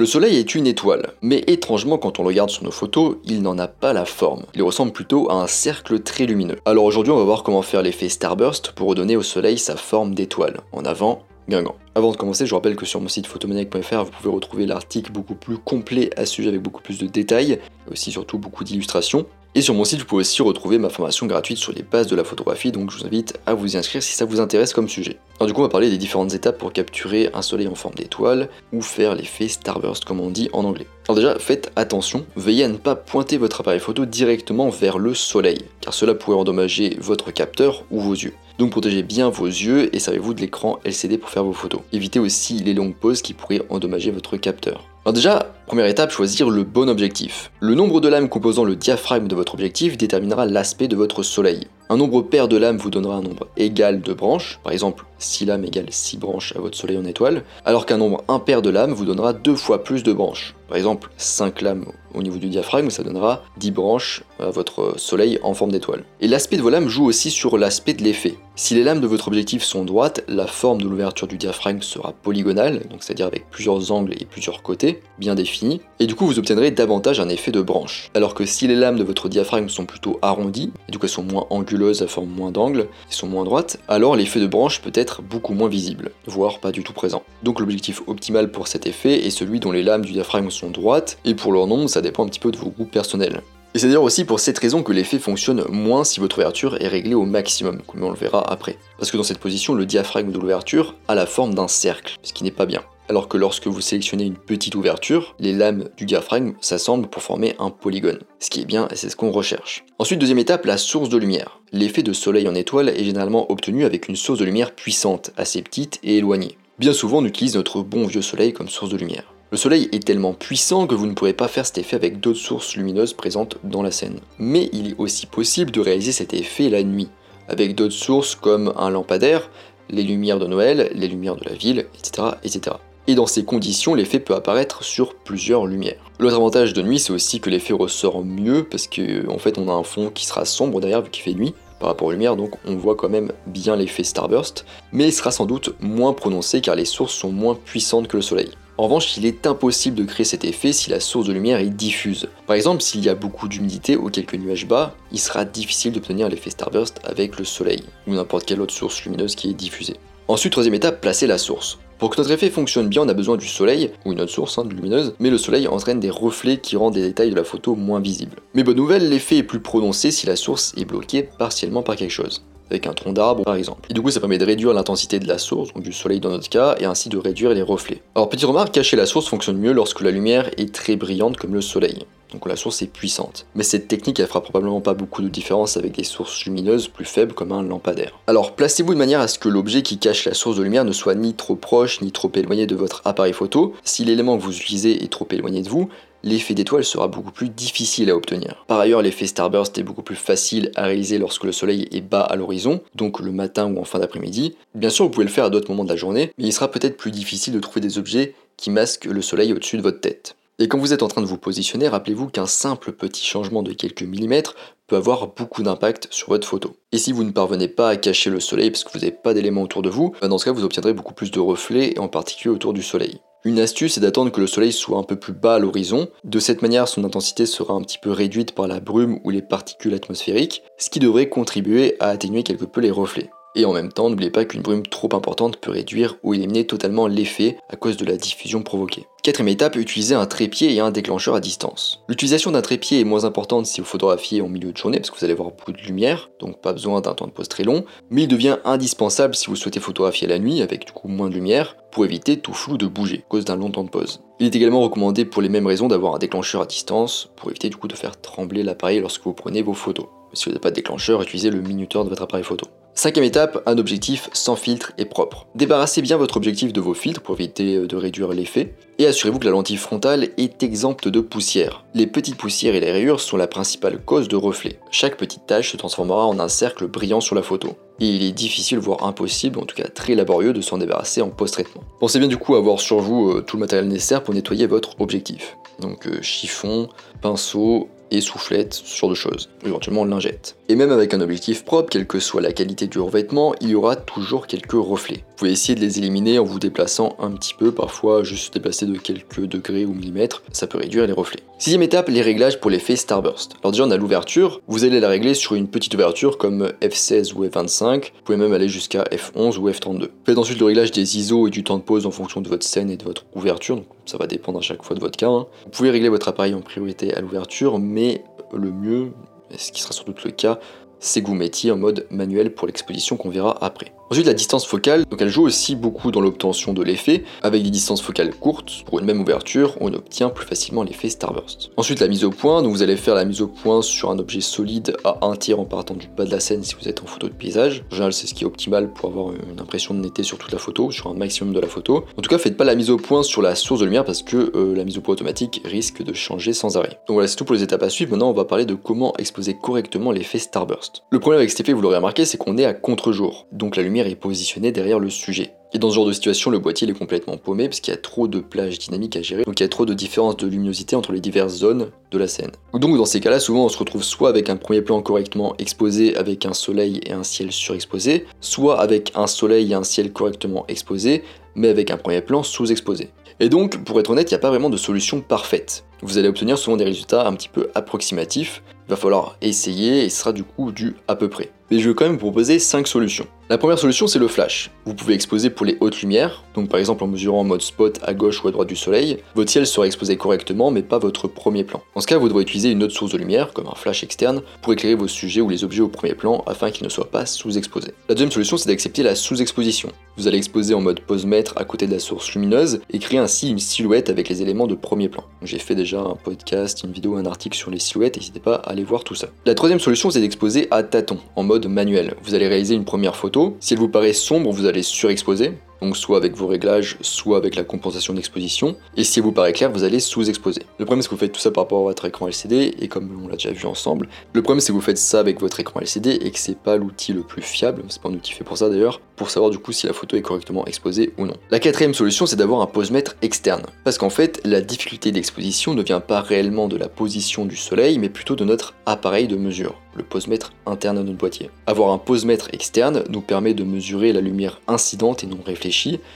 Le soleil est une étoile, mais étrangement quand on le regarde sur nos photos, il n'en a pas la forme. Il ressemble plutôt à un cercle très lumineux. Alors aujourd'hui on va voir comment faire l'effet starburst pour redonner au soleil sa forme d'étoile. En avant, Guingamp. Avant de commencer, je rappelle que sur mon site photomaniac.fr, vous pouvez retrouver l'article beaucoup plus complet à ce sujet avec beaucoup plus de détails, et aussi surtout beaucoup d'illustrations. Et sur mon site, vous pouvez aussi retrouver ma formation gratuite sur les bases de la photographie, donc je vous invite à vous y inscrire si ça vous intéresse comme sujet. Alors du coup, on va parler des différentes étapes pour capturer un soleil en forme d'étoile, ou faire l'effet starburst comme on dit en anglais. Alors déjà, faites attention, veillez à ne pas pointer votre appareil photo directement vers le soleil, car cela pourrait endommager votre capteur ou vos yeux. Donc protégez bien vos yeux et servez-vous de l'écran LCD pour faire vos photos. Évitez aussi les longues pauses qui pourraient endommager votre capteur. Alors déjà, première étape, choisir le bon objectif. Le nombre de lames composant le diaphragme de votre objectif déterminera l'aspect de votre soleil. Un nombre pair de lames vous donnera un nombre égal de branches, par exemple 6 lames égale 6 branches à votre soleil en étoile, alors qu'un nombre impair de lames vous donnera deux fois plus de branches. Par exemple 5 lames au niveau du diaphragme, ça donnera 10 branches à votre soleil en forme d'étoile. Et l'aspect de vos lames joue aussi sur l'aspect de l'effet. Si les lames de votre objectif sont droites, la forme de l'ouverture du diaphragme sera polygonale, donc c'est-à-dire avec plusieurs angles et plusieurs côtés bien définis, et du coup vous obtiendrez davantage un effet de branche. Alors que si les lames de votre diaphragme sont plutôt arrondies, et du coup elles sont moins anguleuses, à forme moins d'angle, et sont moins droites, alors l'effet de branche peut être beaucoup moins visible, voire pas du tout présent. Donc l'objectif optimal pour cet effet est celui dont les lames du diaphragme sont droites, et pour leur nombre ça dépend un petit peu de vos goûts personnels. Et c'est d'ailleurs aussi pour cette raison que l'effet fonctionne moins si votre ouverture est réglée au maximum, comme on le verra après. Parce que dans cette position, le diaphragme de l'ouverture a la forme d'un cercle, ce qui n'est pas bien. Alors que lorsque vous sélectionnez une petite ouverture, les lames du diaphragme s'assemblent pour former un polygone. Ce qui est bien et c'est ce qu'on recherche. Ensuite, deuxième étape, la source de lumière. L'effet de soleil en étoile est généralement obtenu avec une source de lumière puissante, assez petite et éloignée. Bien souvent, on utilise notre bon vieux soleil comme source de lumière. Le soleil est tellement puissant que vous ne pourrez pas faire cet effet avec d'autres sources lumineuses présentes dans la scène. Mais il est aussi possible de réaliser cet effet la nuit, avec d'autres sources comme un lampadaire, les lumières de Noël, les lumières de la ville, etc. etc. Et dans ces conditions, l'effet peut apparaître sur plusieurs lumières. L'autre avantage de nuit, c'est aussi que l'effet ressort mieux parce qu'en en fait on a un fond qui sera sombre derrière vu qu'il fait nuit par rapport aux lumières, donc on voit quand même bien l'effet starburst, mais il sera sans doute moins prononcé car les sources sont moins puissantes que le soleil. En revanche, il est impossible de créer cet effet si la source de lumière est diffuse. Par exemple, s'il y a beaucoup d'humidité ou quelques nuages bas, il sera difficile d'obtenir l'effet starburst avec le soleil, ou n'importe quelle autre source lumineuse qui est diffusée. Ensuite, troisième étape, placer la source. Pour que notre effet fonctionne bien, on a besoin du soleil, ou une autre source hein, lumineuse, mais le soleil entraîne des reflets qui rendent les détails de la photo moins visibles. Mais bonne nouvelle, l'effet est plus prononcé si la source est bloquée partiellement par quelque chose avec un tronc d'arbre par exemple. Et du coup ça permet de réduire l'intensité de la source, donc du soleil dans notre cas, et ainsi de réduire les reflets. Alors petite remarque, cacher la source fonctionne mieux lorsque la lumière est très brillante comme le soleil. Donc la source est puissante. Mais cette technique elle fera probablement pas beaucoup de différence avec des sources lumineuses plus faibles comme un lampadaire. Alors placez-vous de manière à ce que l'objet qui cache la source de lumière ne soit ni trop proche ni trop éloigné de votre appareil photo. Si l'élément que vous utilisez est trop éloigné de vous, l'effet d'étoile sera beaucoup plus difficile à obtenir. Par ailleurs, l'effet starburst est beaucoup plus facile à réaliser lorsque le soleil est bas à l'horizon, donc le matin ou en fin d'après-midi. Bien sûr, vous pouvez le faire à d'autres moments de la journée, mais il sera peut-être plus difficile de trouver des objets qui masquent le soleil au-dessus de votre tête. Et quand vous êtes en train de vous positionner, rappelez-vous qu'un simple petit changement de quelques millimètres peut avoir beaucoup d'impact sur votre photo. Et si vous ne parvenez pas à cacher le soleil parce que vous n'avez pas d'éléments autour de vous, dans ce cas vous obtiendrez beaucoup plus de reflets, en particulier autour du soleil. Une astuce est d'attendre que le soleil soit un peu plus bas à l'horizon. De cette manière, son intensité sera un petit peu réduite par la brume ou les particules atmosphériques, ce qui devrait contribuer à atténuer quelque peu les reflets. Et en même temps, n'oubliez pas qu'une brume trop importante peut réduire ou éliminer totalement l'effet à cause de la diffusion provoquée. Quatrième étape, utiliser un trépied et un déclencheur à distance. L'utilisation d'un trépied est moins importante si vous photographiez en milieu de journée parce que vous allez avoir beaucoup de lumière, donc pas besoin d'un temps de pause très long, mais il devient indispensable si vous souhaitez photographier la nuit avec du coup moins de lumière pour éviter tout flou de bouger à cause d'un long temps de pause. Il est également recommandé pour les mêmes raisons d'avoir un déclencheur à distance pour éviter du coup de faire trembler l'appareil lorsque vous prenez vos photos. Si vous n'avez pas de déclencheur, utilisez le minuteur de votre appareil photo. Cinquième étape, un objectif sans filtre et propre. Débarrassez bien votre objectif de vos filtres pour éviter euh, de réduire l'effet et assurez-vous que la lentille frontale est exempte de poussière. Les petites poussières et les rayures sont la principale cause de reflets. Chaque petite tache se transformera en un cercle brillant sur la photo. Et il est difficile, voire impossible, en tout cas très laborieux, de s'en débarrasser en post-traitement. Pensez bien du coup à avoir sur vous euh, tout le matériel nécessaire pour nettoyer votre objectif. Donc euh, chiffon, pinceau, et soufflettes, ce genre de choses, éventuellement lingette. Et même avec un objectif propre, quelle que soit la qualité du revêtement, il y aura toujours quelques reflets. Vous pouvez essayer de les éliminer en vous déplaçant un petit peu, parfois juste déplacer de quelques degrés ou millimètres, ça peut réduire les reflets. Sixième étape, les réglages pour l'effet Starburst. Alors déjà on a l'ouverture, vous allez la régler sur une petite ouverture comme F16 ou F25, vous pouvez même aller jusqu'à F11 ou F32. Faites ensuite le réglage des ISO et du temps de pause en fonction de votre scène et de votre ouverture, ça va dépendre à chaque fois de votre cas. Hein. Vous pouvez régler votre appareil en priorité à l'ouverture, mais le mieux, ce qui sera sans doute le cas, c'est que vous mettiez en mode manuel pour l'exposition qu'on verra après. Ensuite, la distance focale, donc elle joue aussi beaucoup dans l'obtention de l'effet. Avec des distances focales courtes, pour une même ouverture, on obtient plus facilement l'effet Starburst. Ensuite, la mise au point, donc vous allez faire la mise au point sur un objet solide à un tiers en partant du bas de la scène si vous êtes en photo de paysage. En général, c'est ce qui est optimal pour avoir une impression de netteté sur toute la photo, sur un maximum de la photo. En tout cas, faites pas la mise au point sur la source de lumière parce que euh, la mise au point automatique risque de changer sans arrêt. Donc voilà, c'est tout pour les étapes à suivre. Maintenant, on va parler de comment exposer correctement l'effet Starburst. Le problème avec cet effet, vous l'aurez remarqué, c'est qu'on est à contre-jour. Donc la lumière est positionnée derrière le sujet. Et dans ce genre de situation, le boîtier est complètement paumé parce qu'il y a trop de plages dynamiques à gérer, donc il y a trop de différences de luminosité entre les diverses zones de la scène. Donc dans ces cas-là, souvent on se retrouve soit avec un premier plan correctement exposé avec un soleil et un ciel surexposé, soit avec un soleil et un ciel correctement exposé, mais avec un premier plan sous-exposé. Et donc, pour être honnête, il n'y a pas vraiment de solution parfaite. Vous allez obtenir souvent des résultats un petit peu approximatifs, il va falloir essayer et ce sera du coup du à peu près mais je vais quand même vous proposer 5 solutions. La première solution, c'est le flash. Vous pouvez exposer pour les hautes lumières, donc par exemple en mesurant en mode spot à gauche ou à droite du soleil, votre ciel sera exposé correctement, mais pas votre premier plan. En ce cas, vous devrez utiliser une autre source de lumière, comme un flash externe, pour éclairer vos sujets ou les objets au premier plan, afin qu'ils ne soient pas sous-exposés. La deuxième solution, c'est d'accepter la sous-exposition. Vous allez exposer en mode pose-mètre à côté de la source lumineuse, et créer ainsi une silhouette avec les éléments de premier plan. J'ai fait déjà un podcast, une vidéo, un article sur les silhouettes, n'hésitez pas à aller voir tout ça. La troisième solution, c'est d'exposer à tâtons, en mode manuel. Vous allez réaliser une première photo. Si elle vous paraît sombre, vous allez surexposer donc soit avec vos réglages, soit avec la compensation d'exposition. Et si vous paraît clair, vous allez sous-exposer. Le problème c'est que vous faites tout ça par rapport à votre écran LCD, et comme on l'a déjà vu ensemble, le problème c'est que vous faites ça avec votre écran LCD et que c'est pas l'outil le plus fiable, c'est pas un outil fait pour ça d'ailleurs, pour savoir du coup si la photo est correctement exposée ou non. La quatrième solution c'est d'avoir un pose-mètre externe, parce qu'en fait la difficulté d'exposition ne vient pas réellement de la position du soleil, mais plutôt de notre appareil de mesure le pose-mètre interne de notre boîtier. Avoir un pose-mètre externe nous permet de mesurer la lumière incidente et non réfléchie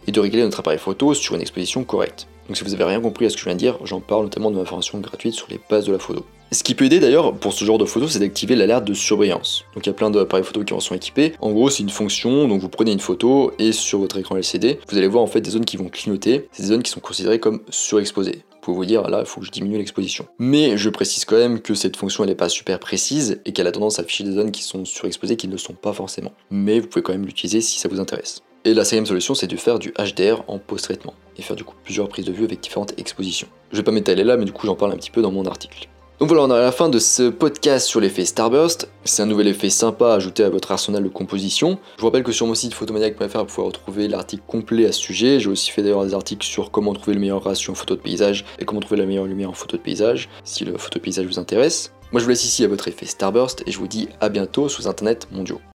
et de régler notre appareil photo sur une exposition correcte. Donc si vous avez rien compris à ce que je viens de dire, j'en parle notamment de ma formation gratuite sur les bases de la photo. Ce qui peut aider d'ailleurs pour ce genre de photo, c'est d'activer l'alerte de surveillance. Donc il y a plein d'appareils photo qui en sont équipés. En gros, c'est une fonction, donc vous prenez une photo et sur votre écran LCD, vous allez voir en fait des zones qui vont clignoter. C'est des zones qui sont considérées comme surexposées pouvez vous dire là il faut que je diminue l'exposition. Mais je précise quand même que cette fonction elle n'est pas super précise et qu'elle a tendance à afficher des zones qui sont surexposées qui ne le sont pas forcément. Mais vous pouvez quand même l'utiliser si ça vous intéresse. Et la cinquième solution c'est de faire du HDR en post-traitement et faire du coup plusieurs prises de vue avec différentes expositions. Je vais pas m'étaler là mais du coup j'en parle un petit peu dans mon article. Donc voilà, on est à la fin de ce podcast sur l'effet Starburst. C'est un nouvel effet sympa à ajouter à votre arsenal de composition. Je vous rappelle que sur mon site photomaniac.fr, vous pouvez retrouver l'article complet à ce sujet. J'ai aussi fait d'ailleurs des articles sur comment trouver le meilleur ratio en photo de paysage et comment trouver la meilleure lumière en photo de paysage, si le photo de paysage vous intéresse. Moi je vous laisse ici à votre effet Starburst et je vous dis à bientôt sous Internet mondiaux.